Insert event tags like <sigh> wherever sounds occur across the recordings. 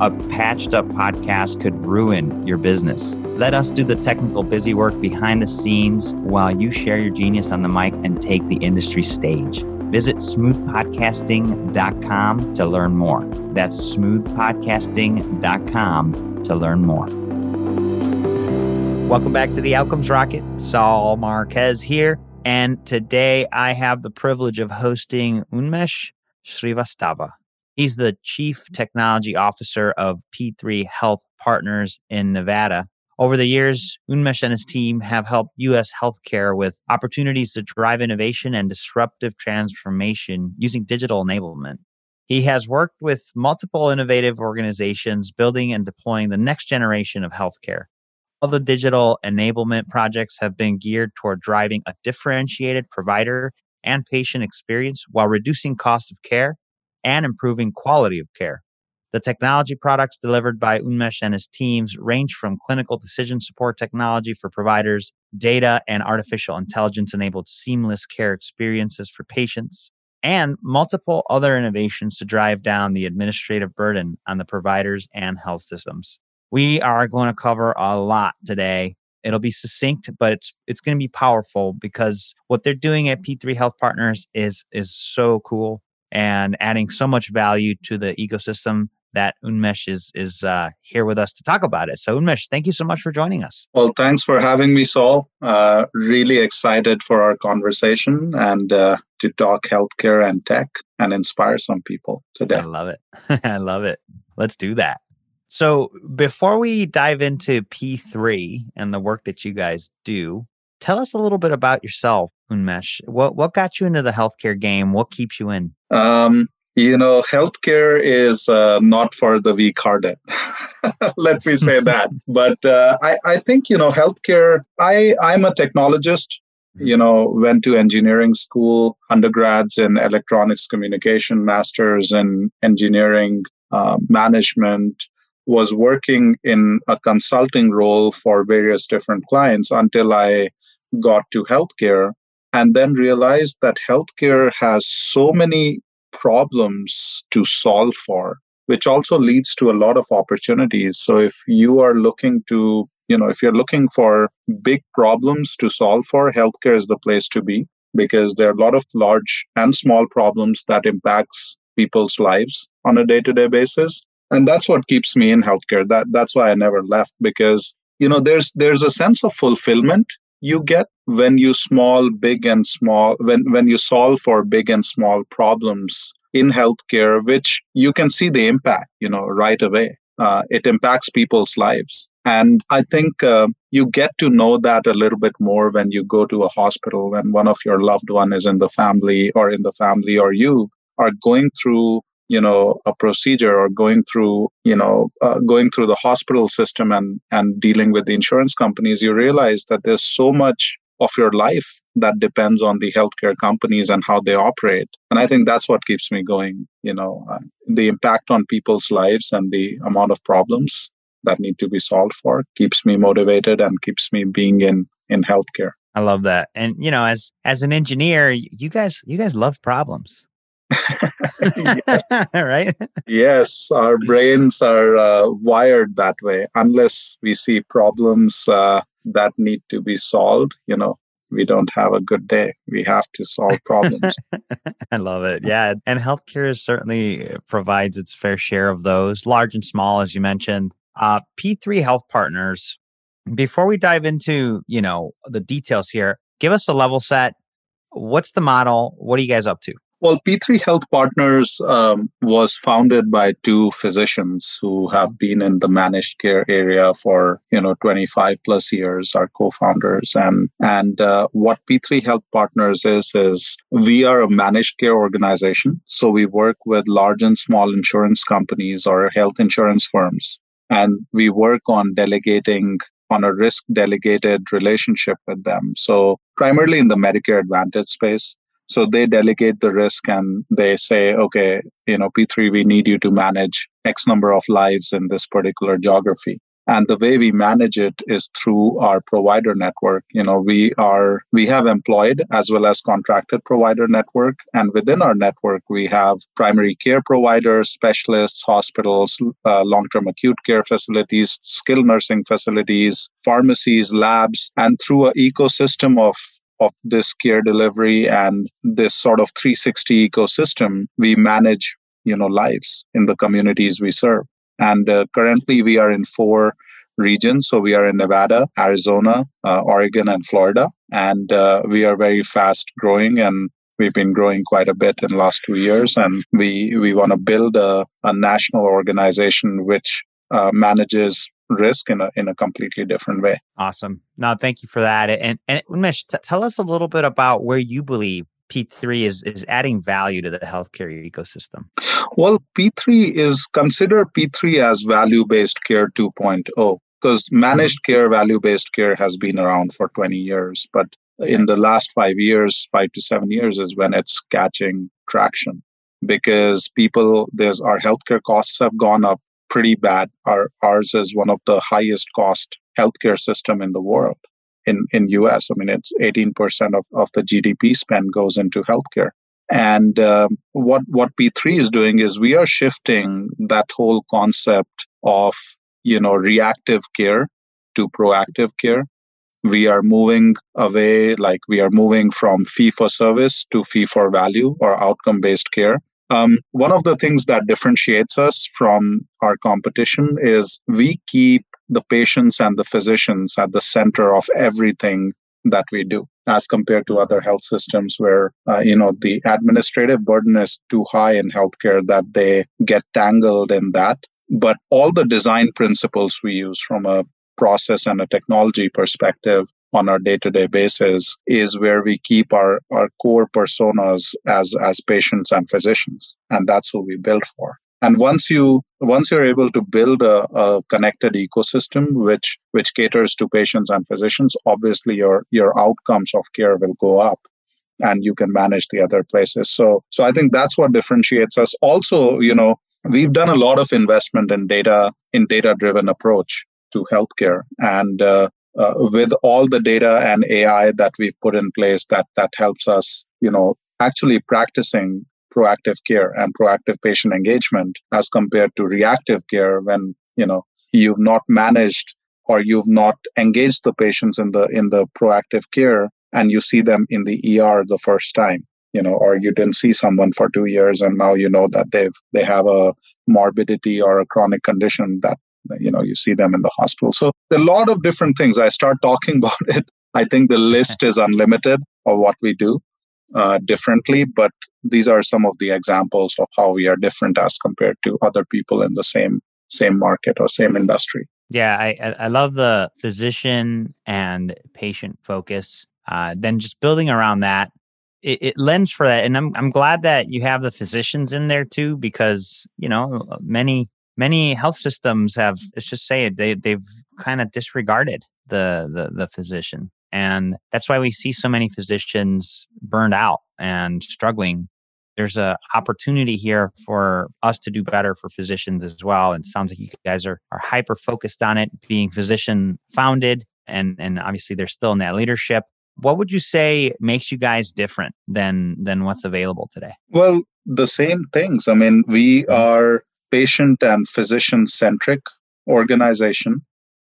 A patched up podcast could ruin your business. Let us do the technical busy work behind the scenes while you share your genius on the mic and take the industry stage. Visit smoothpodcasting.com to learn more. That's smoothpodcasting.com to learn more. Welcome back to the Outcomes Rocket. Saul Marquez here. And today I have the privilege of hosting Unmesh Srivastava. He's the Chief mm-hmm. Technology Officer of P3 Health Partners in Nevada. Over the years, Unmesh and his team have helped U.S. healthcare with opportunities to drive innovation and disruptive transformation using digital enablement. He has worked with multiple innovative organizations building and deploying the next generation of healthcare. All the digital enablement projects have been geared toward driving a differentiated provider and patient experience while reducing cost of care and improving quality of care. The technology products delivered by Unmesh and his teams range from clinical decision support technology for providers, data and artificial intelligence enabled seamless care experiences for patients, and multiple other innovations to drive down the administrative burden on the providers and health systems. We are going to cover a lot today. It'll be succinct, but it's it's going to be powerful because what they're doing at P3 Health Partners is is so cool and adding so much value to the ecosystem that Unmesh is is uh, here with us to talk about it. So Unmesh, thank you so much for joining us. Well, thanks for having me, Saul. Uh, really excited for our conversation and uh, to talk healthcare and tech and inspire some people today. I love it. <laughs> I love it. Let's do that. So before we dive into P3 and the work that you guys do, tell us a little bit about yourself, Unmesh. What what got you into the healthcare game? What keeps you in? Um, you know, healthcare is uh, not for the weak-hearted. <laughs> Let me say <laughs> that. But uh, I, I think you know, healthcare. I I'm a technologist. You know, went to engineering school, undergrads in electronics communication, masters in engineering uh, management, was working in a consulting role for various different clients until I got to healthcare and then realized that healthcare has so many problems to solve for which also leads to a lot of opportunities. So if you are looking to you know if you're looking for big problems to solve for healthcare is the place to be because there are a lot of large and small problems that impacts people's lives on a day-to-day basis. And that's what keeps me in healthcare. That that's why i never left because you know there's there's a sense of fulfillment you get when you small big and small when when you solve for big and small problems in healthcare which you can see the impact you know right away. Uh, it impacts people's lives. And i think uh, you get to know that a little bit more when you go to a hospital when one of your loved one is in the family or in the family or you are going through you know a procedure or going through you know uh, going through the hospital system and and dealing with the insurance companies you realize that there's so much of your life that depends on the healthcare companies and how they operate. And i think that's what keeps me going you know uh, the impact on people's lives and the amount of problems that need to be solved for keeps me motivated and keeps me being in in healthcare. I love that. And you know as as an engineer you guys you guys love problems yes. <laughs> right? Yes, our brains are uh, wired that way. Unless we see problems uh, that need to be solved, you know, we don't have a good day. We have to solve problems. <laughs> I love it. Yeah. And healthcare certainly provides its fair share of those, large and small, as you mentioned. Uh, P3 Health Partners, before we dive into, you know, the details here, give us a level set. What's the model? What are you guys up to? Well, P3 Health Partners um, was founded by two physicians who have been in the managed care area for you know 25 plus years. Our co-founders and and uh, what P3 Health Partners is is we are a managed care organization. So we work with large and small insurance companies or health insurance firms, and we work on delegating on a risk delegated relationship with them. So, primarily in the Medicare Advantage space. So, they delegate the risk and they say, okay, you know, P3, we need you to manage X number of lives in this particular geography. And the way we manage it is through our provider network. You know we are we have employed as well as contracted provider network. And within our network we have primary care providers specialists hospitals uh, long-term acute care facilities skilled nursing facilities pharmacies labs. And through an ecosystem of of this care delivery and this sort of 360 ecosystem we manage you know lives in the communities we serve and uh, currently, we are in four regions. So we are in Nevada, Arizona, uh, Oregon, and Florida. And uh, we are very fast growing and we've been growing quite a bit in the last two years. And we, we want to build a, a national organization which uh, manages risk in a in a completely different way. Awesome. No, thank you for that. And and Unmesh, t- tell us a little bit about where you believe P3 is, is adding value to the healthcare ecosystem? Well, P3 is consider P3 as value based care 2.0 because managed care, value based care has been around for 20 years. But in the last five years, five to seven years is when it's catching traction because people, there's our healthcare costs have gone up pretty bad. Our, ours is one of the highest cost healthcare system in the world in in US. I mean, it's 18% of, of the GDP spend goes into healthcare. And um, what what P3 is doing is we are shifting that whole concept of you know reactive care to proactive care. We are moving away, like we are moving from fee for service to fee for value or outcome based care. Um, one of the things that differentiates us from our competition is we keep the patients and the physicians at the center of everything that we do as compared to other health systems where uh, you know the administrative burden is too high in healthcare that they get tangled in that. But all the design principles we use from a process and a technology perspective on our day-to-day basis is where we keep our, our core personas as as patients and physicians and that's who we build for. And once you once you're able to build a, a, connected ecosystem which which caters to patients and physicians obviously your your outcomes of care will go up and you can manage the other places. So so i think that's what differentiates us. Also you know we've done a lot of investment in data in data driven approach to healthcare. And uh, uh, with all the data and ai that we've put in place that that helps us you know actually practicing proactive care and proactive patient engagement as compared to reactive care when you know you've not managed or you've not engaged the patients in the in the proactive care and you see them in the ER the first time you know or you didn't see someone for 2 years and now you know that they've they have a morbidity or a chronic condition that you know you see them in the hospital so a lot of different things i start talking <laughs> about it i think the list is unlimited of what we do uh, differently, but these are some of the examples of how we are different as compared to other people in the same same market or same industry. Yeah, I I love the physician and patient focus. Uh, then just building around that, it, it lends for that, and I'm I'm glad that you have the physicians in there too, because you know many many health systems have let's just say it they they've kind of disregarded the the the physician and that's why we see so many physicians burned out and struggling. There's a opportunity here for us to do better for physicians as well. And it sounds like you guys are, are hyper focused on it, being physician founded, and, and obviously they're still in that leadership. What would you say makes you guys different than than what's available today? Well, the same things. I mean, we mm-hmm. are patient and physician centric organization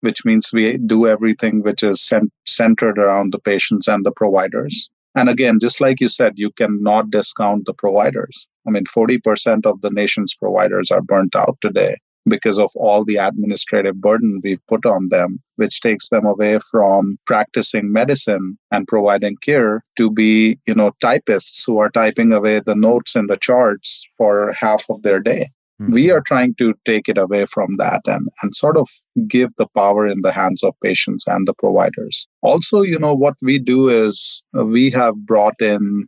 which means we do everything which is cent- centered around the patients and the providers. And again, just like you said, you cannot discount the providers. I mean, 40% of the nation's providers are burnt out today because of all the administrative burden we've put on them, which takes them away from practicing medicine and providing care to be, you know, typists who are typing away the notes in the charts for half of their day. Mm-hmm. We are trying to take it away from that and, and sort of give the power in the hands of patients and the providers. Also, you know, what we do is uh, we have brought in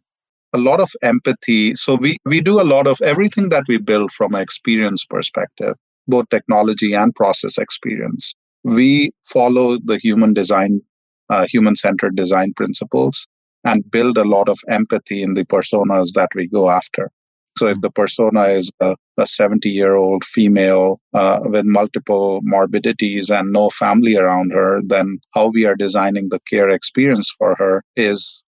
a lot of empathy. So we, we do a lot of everything that we build from an experience perspective, both technology and process experience. we follow the human design, uh, human centered design principles and build a lot of empathy in the personas that we go after. So if the persona is a, 70 year old female uh, with multiple morbidities and no family around her, then how we are designing the care experience for her is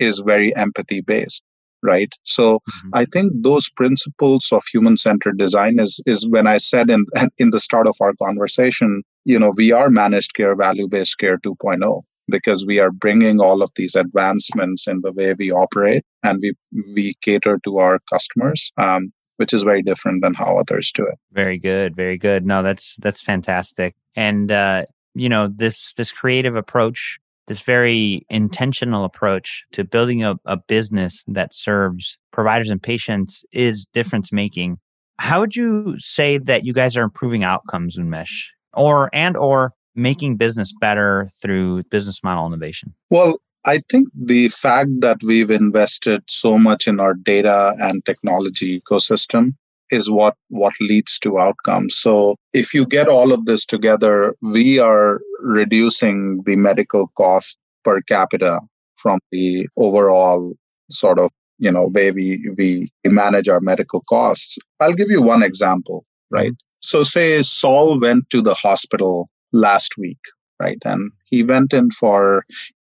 is very empathy based right so mm-hmm. i think those principles of human centered design is is when i said in <laughs> in the start of our conversation you know we are managed care value based care 2.0 because we are bringing all of these advancements in the way we operate and we we cater to our customers um, which is very different than how others do it. Very good very good. No that's that's fantastic. And uh, you know this this creative approach this very intentional approach to building a, a business that serves providers and patients is difference making. How would you say that you guys are improving outcomes Unmesh? Or and or making business better through business model innovation? Well, I think the fact that we've invested so much in our data and technology ecosystem is what what leads to outcomes. So if you get all of this together, we are reducing the medical cost per capita from the overall sort of you know way we we manage our medical costs. I'll give you one example, right? Mm-hmm. So say Saul went to the hospital last week, right? And he went in for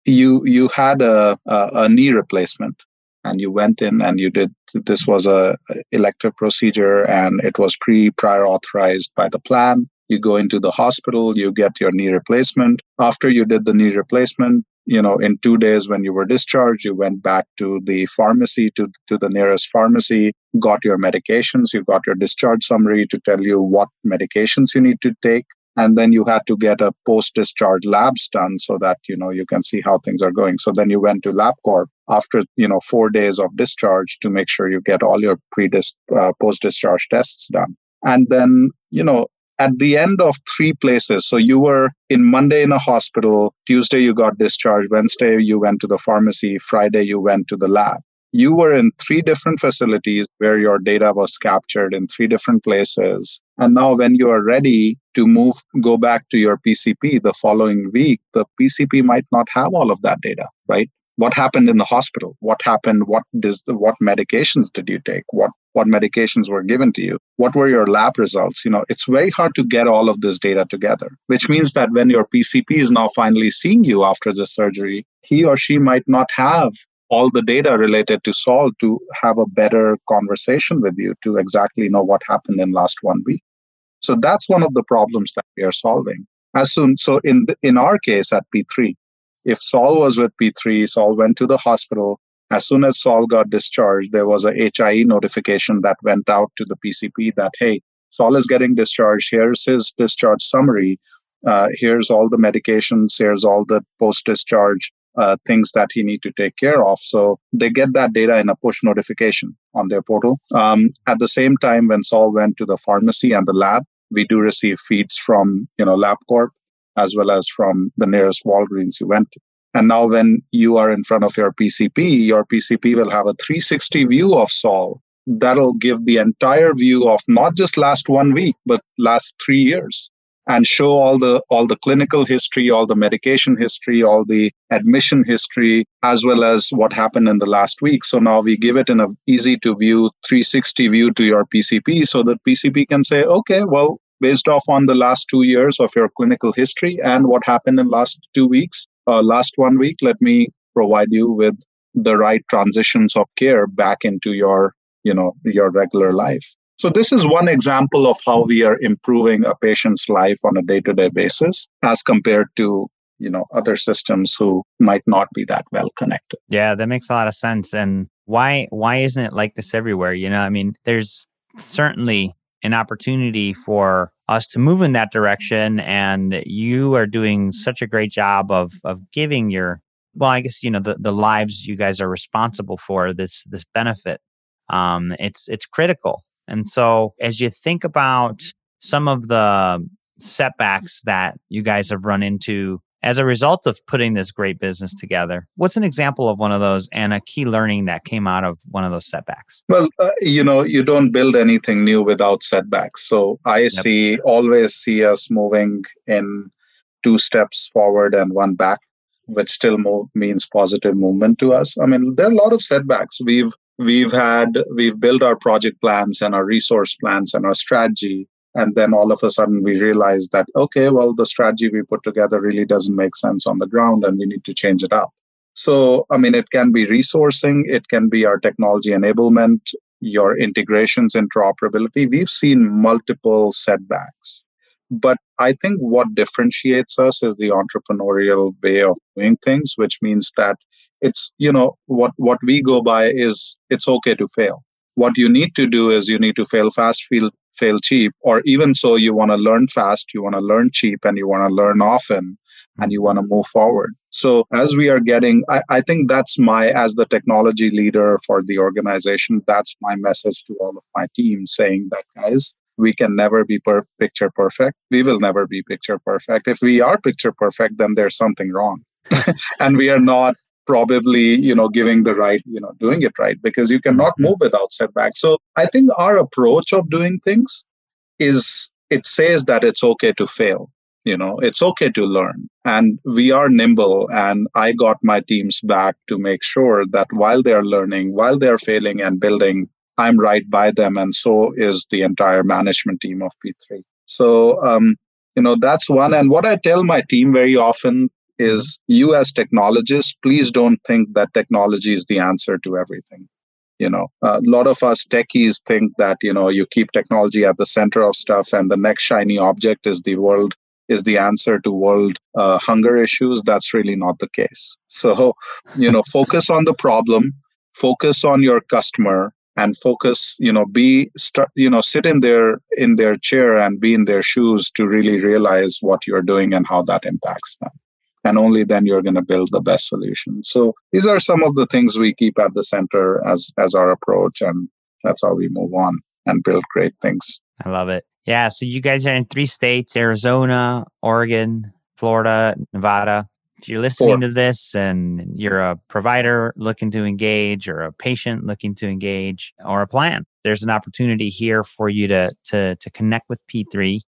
you. You had a, a, a knee replacement, and you went in and you did. This was a elective procedure, and it was pre prior authorized by the plan. You go into the hospital, you get your knee replacement. After you did the knee replacement, you know in two days when you were discharged you went back to the pharmacy to, to the nearest pharmacy got your medications you got your discharge summary to tell you what medications you need to take and then you had to get a post discharge labs done so that you know you can see how things are going. So then you went to labcorp after you know 4 days of discharge to make sure you get all your pre uh, post discharge tests done. And then you know at the end of three places so you were in monday in a hospital tuesday you got discharged wednesday you went to the pharmacy friday you went to the lab you were in three different facilities where your data was captured in three different places. And now, when you are ready to move, go back to your PCP the following week, the PCP might not have all of that data, right? What happened in the hospital? What happened? What does what medications did you take? What what medications were given to you? What were your lab results? You know, it's very hard to get all of this data together, which means that when your PCP is now finally seeing you after the surgery, he or she might not have all the data related to Saul to have a better conversation with you to exactly know what happened in last one week. So that's one of the problems that we are solving. As soon, so in in our case at P3, if Saul was with P3, Saul went to the hospital. As soon as Saul got discharged, there was a HIE notification that went out to the PCP that hey, Saul is getting discharged. Here's his discharge summary. Uh, here's all the medications. Here's all the post discharge uh, things that he need to take care of. So they get that data in a push notification on their portal. Um, at the same time, when Saul went to the pharmacy and the lab, we do receive feeds from you know LabCorp as well as from the nearest Walgreens you went to. And now, when you are in front of your PCP, your PCP will have a 360 view of Saul. That'll give the entire view of not just last one week, but last three years and show all the all the clinical history all the medication history all the admission history as well as what happened in the last week. So now we give it in a easy to view 360 view to your pcp so that pcp can say okay well based off on the last two years of your clinical history and what happened in last two weeks uh, last one week let me provide you with the right transitions of care back into your you know your regular life so this is one example of how we are improving a patient's life on a day-to-day basis as compared to you know other systems who might not be that well connected. Yeah, that makes a lot of sense. And why why isn't it like this everywhere? You know, I mean, there's certainly an opportunity for us to move in that direction and you are doing such a great job of of giving your well i guess you know the, the lives you guys are responsible for this this benefit um it's it's critical and so, as you think about some of the setbacks that you guys have run into as a result of putting this great business together, what's an example of one of those and a key learning that came out of one of those setbacks? Well, uh, you know, you don't build anything new without setbacks. So I yep. see, always see us moving in two steps forward and one back, which still mo- means positive movement to us. I mean, there are a lot of setbacks. We've we've had we've built our project plans and our resource plans and our strategy. And then all of a sudden we realize that okay well the strategy we put together really doesn't make sense on the ground and we need to change it up. So i mean it can be resourcing. It can be our technology enablement your integrations interoperability. We've seen multiple setbacks but i think what differentiates us is the entrepreneurial way of doing things which means that it's you know what what we go by is it's okay to fail. What you need to do is you need to fail fast feel fail cheap or even so you want to learn fast you want to learn cheap and you want to learn often and you want to move forward. So as we are getting I, I think that's my as the technology leader for the organization that's my message to all of my team saying that guys we can never be per- picture perfect. We will never be picture perfect. If we are picture perfect then there's something wrong. <laughs> <laughs> And we are not probably you know giving the right you know doing it right because you cannot mm-hmm. move without setbacks. So i think our approach of doing things is it says that it's okay to fail you know it's okay to learn. And we are nimble and i got my teams back to make sure that while they are learning while they are failing and building i'm right by them and so is the entire management team of p3 so um, you know that's one and what i tell my team very often is you as technologists please don't think that technology is the answer to everything. You know a lot of us techies think that you know you keep technology at the center of stuff and the next shiny object is the world is the answer to world uh, hunger issues. That's really not the case. So you know focus on the problem focus on your customer and focus you know be start you know sit in their in their chair and be in their shoes to really realize what you're doing and how that impacts them. And only then you're going to build the best solution. So these are some of the things we keep at the center as as our approach and that's how we move on and build great things. I love it. Yeah so you guys are in three states arizona oregon florida nevada you're listening Four. to this and you're a provider looking to engage or a patient looking to engage or a plan there's an opportunity here for you to to to connect with p3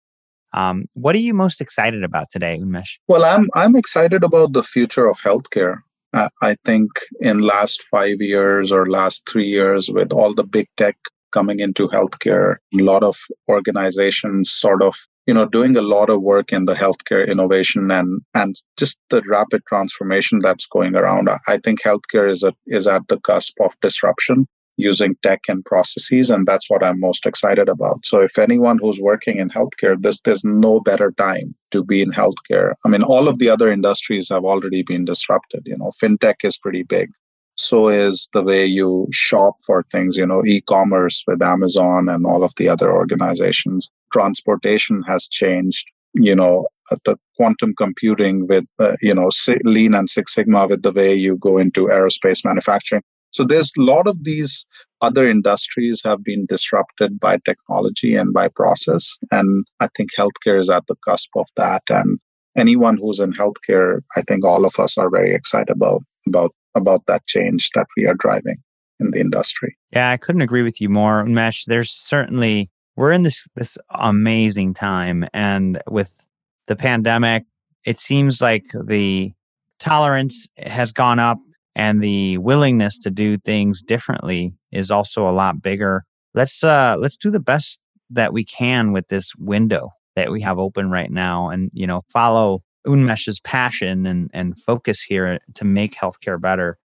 um, what are you most excited about today, Unmesh? Well, I'm I'm excited about the future of healthcare. Uh, I think in last five years or last three years, with all the big tech coming into healthcare, a lot of organizations sort of you know doing a lot of work in the healthcare innovation and and just the rapid transformation that's going around. I think healthcare is a, is at the cusp of disruption using tech and processes and that's what i'm most excited about. So if anyone who's working in healthcare this there's no better time to be in healthcare. I mean all of the other industries have already been disrupted you know. Fintech is pretty big so is the way you shop for things you know e-commerce with amazon and all of the other organizations transportation has changed you know the quantum computing with uh, you know lean and six sigma with the way you go into aerospace manufacturing so there's a lot of these other industries have been disrupted by technology and by process. And I think healthcare is at the cusp of that. And anyone who's in healthcare, I think all of us are very excited about about that change that we are driving in the industry. Yeah, I couldn't agree with you more, Mesh. There's certainly we're in this this amazing time, and with the pandemic, it seems like the tolerance has gone up and the willingness to do things differently is also a lot bigger. Let's uh let's do the best that we can with this window that we have open right now and you know follow Unmesh's passion and and focus here to make healthcare better.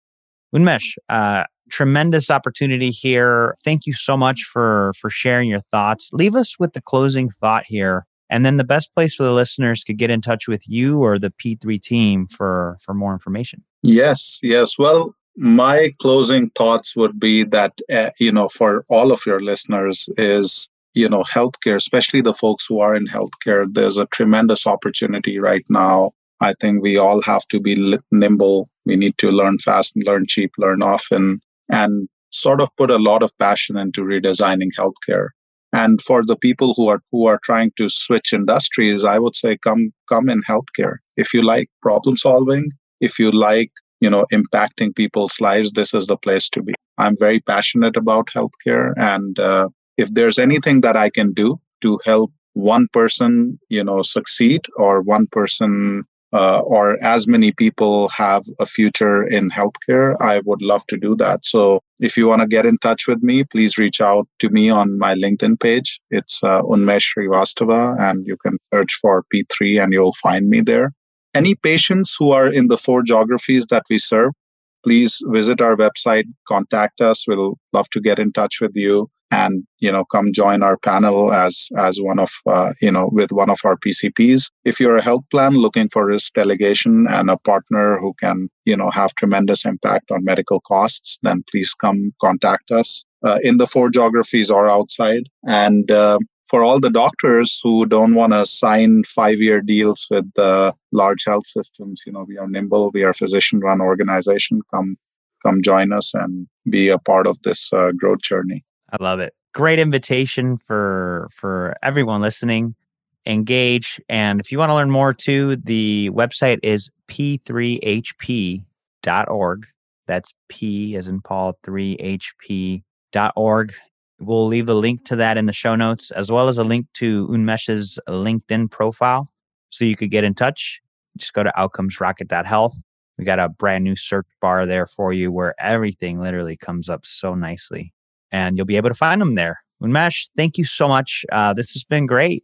Unmesh, uh tremendous opportunity here. Thank you so much for for sharing your thoughts. Leave us with the closing thought here and then the best place for the listeners to get in touch with you or the P3 team for for more information. Yes, yes. Well, my closing thoughts would be that uh, you know for all of your listeners is you know healthcare, especially the folks who are in healthcare. There's a tremendous opportunity right now. I think we all have to be nimble. We need to learn fast and learn cheap, learn often, and sort of put a lot of passion into redesigning healthcare and for the people who are who are trying to switch industries i would say come come in healthcare if you like problem solving if you like you know impacting people's lives this is the place to be i'm very passionate about healthcare and uh, if there's anything that i can do to help one person, you know, succeed or one person uh, or as many people have a future in healthcare, I would love to do that. So if you want to get in touch with me, please reach out to me on my LinkedIn page. It's uh, Unmesh Srivastava, and you can search for P3 and you'll find me there. Any patients who are in the four geographies that we serve, please visit our website, contact us. We'll love to get in touch with you and you know come join our panel as as one of uh, you know with one of our pcps if you're a health plan looking for risk delegation and a partner who can you know have tremendous impact on medical costs then please come contact us uh, in the four geographies or outside. And uh, for all the doctors who don't want to sign five year deals with the large health systems you know we are nimble we are physician run organization come come join us and be a part of this uh, growth journey I love it. Great invitation for for everyone listening. Engage. And if you want to learn more too, the website is p3hp.org. That's P as in Paul 3hp.org. We'll leave a link to that in the show notes, as well as a link to Unmesh's LinkedIn profile. So you could get in touch. Just go to outcomesrocket.health. We got a brand new search bar there for you where everything literally comes up so nicely and you'll be able to find them there. Unmesh, thank you so much. Uh, this has been great.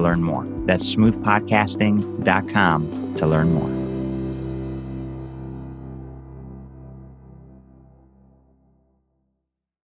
learn more. That's smoothpodcasting.com to learn more.